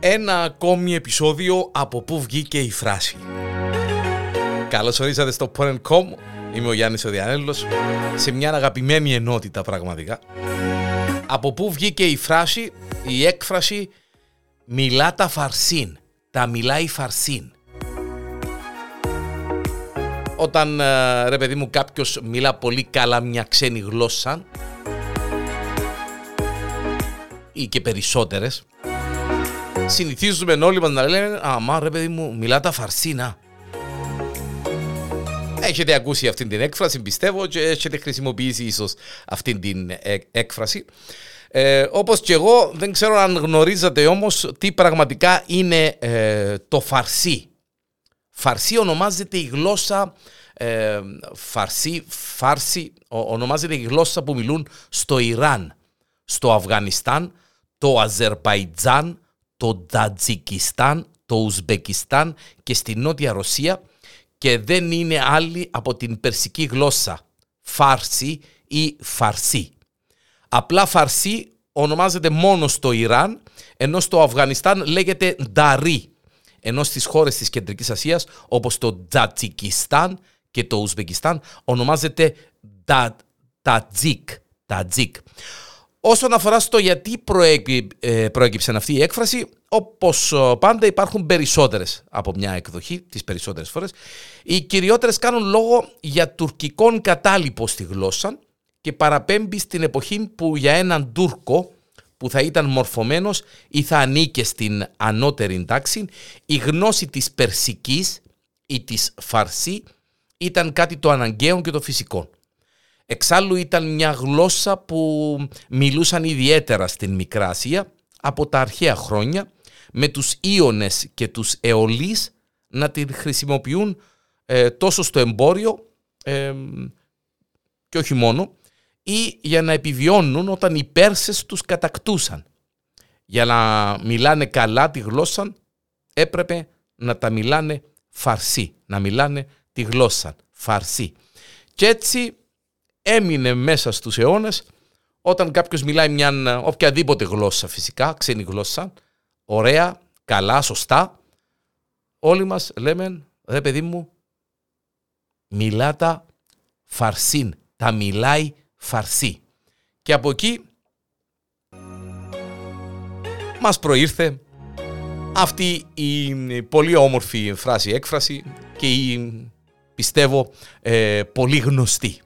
Ένα ακόμη επεισόδιο από πού βγήκε η φράση. Καλώς ορίσατε στο Porn.com. Είμαι ο Γιάννης ο Διανέλος, σε μια αγαπημένη ενότητα πραγματικά. Από πού βγήκε η φράση, η έκφραση «Μιλά τα φαρσίν». Τα μιλάει φαρσίν. Όταν, ε, ρε παιδί μου, κάποιος μιλά πολύ καλά μια ξένη γλώσσα ή και περισσότερες, συνηθίζουμε όλοι μας να λένε «Αμά ρε παιδί μου, μιλά τα φαρσίνα». Έχετε ακούσει αυτή την έκφραση, πιστεύω, και έχετε χρησιμοποιήσει ίσως αυτή την έκφραση. Ε, όπως και εγώ δεν ξέρω αν γνωρίζετε όμως τι πραγματικά είναι ε, το φαρσί. Φαρσί ονομάζεται η γλώσσα ε, φαρσί, φάρσι, ονομάζεται η γλώσσα που μιλούν στο Ιράν, στο Αφγανιστάν, το Αζερπαϊτζάν, το Τατζικιστάν, το Ουσμπεκιστάν και στη Νότια Ρωσία και δεν είναι άλλη από την περσική γλώσσα, φάρσι ή φαρσί. Απλά φαρσί ονομάζεται μόνο στο Ιράν, ενώ στο Αφγανιστάν λέγεται νταρί, ενώ στις χώρες της Κεντρικής Ασίας όπως το Τατζικιστάν και το Ουσβεκιστάν ονομάζεται Τατζίκ. Τατζίκ. Όσον αφορά στο γιατί ε, προέκυψε αυτή η έκφραση, όπως πάντα υπάρχουν περισσότερες από μια εκδοχή, τις περισσότερες φορές. Οι κυριότερες κάνουν λόγο για τουρκικών κατάλοιπο στη γλώσσα και παραπέμπει στην εποχή που για έναν Τούρκο που θα ήταν μορφωμένος ή θα ανήκε στην ανώτερη τάξη, η γνώση της Περσικής ή της Φαρσί ήταν κάτι το αναγκαίο και το φυσικό. Εξάλλου ήταν μια γλώσσα που μιλούσαν ιδιαίτερα στην Μικρά Ασία από τα αρχαία χρόνια με τους Ιώνες και τους Εολείς να την χρησιμοποιούν ε, τόσο στο εμπόριο ε, και όχι μόνο ή για να επιβιώνουν όταν οι Πέρσες τους κατακτούσαν. Για να μιλάνε καλά τη γλώσσα έπρεπε να τα μιλάνε φαρσί, να μιλάνε τη γλώσσα φαρσί. Και έτσι έμεινε μέσα στους αιώνες όταν κάποιος μιλάει μια οποιαδήποτε γλώσσα φυσικά, ξένη γλώσσα, ωραία, καλά, σωστά, όλοι μας λέμε, ρε παιδί μου, μιλά τα φαρσίν, τα μιλάει φαρσί. Και από εκεί μας προήρθε αυτή η πολύ όμορφη φράση έκφραση και η πιστεύω ε, πολύ γνωστή.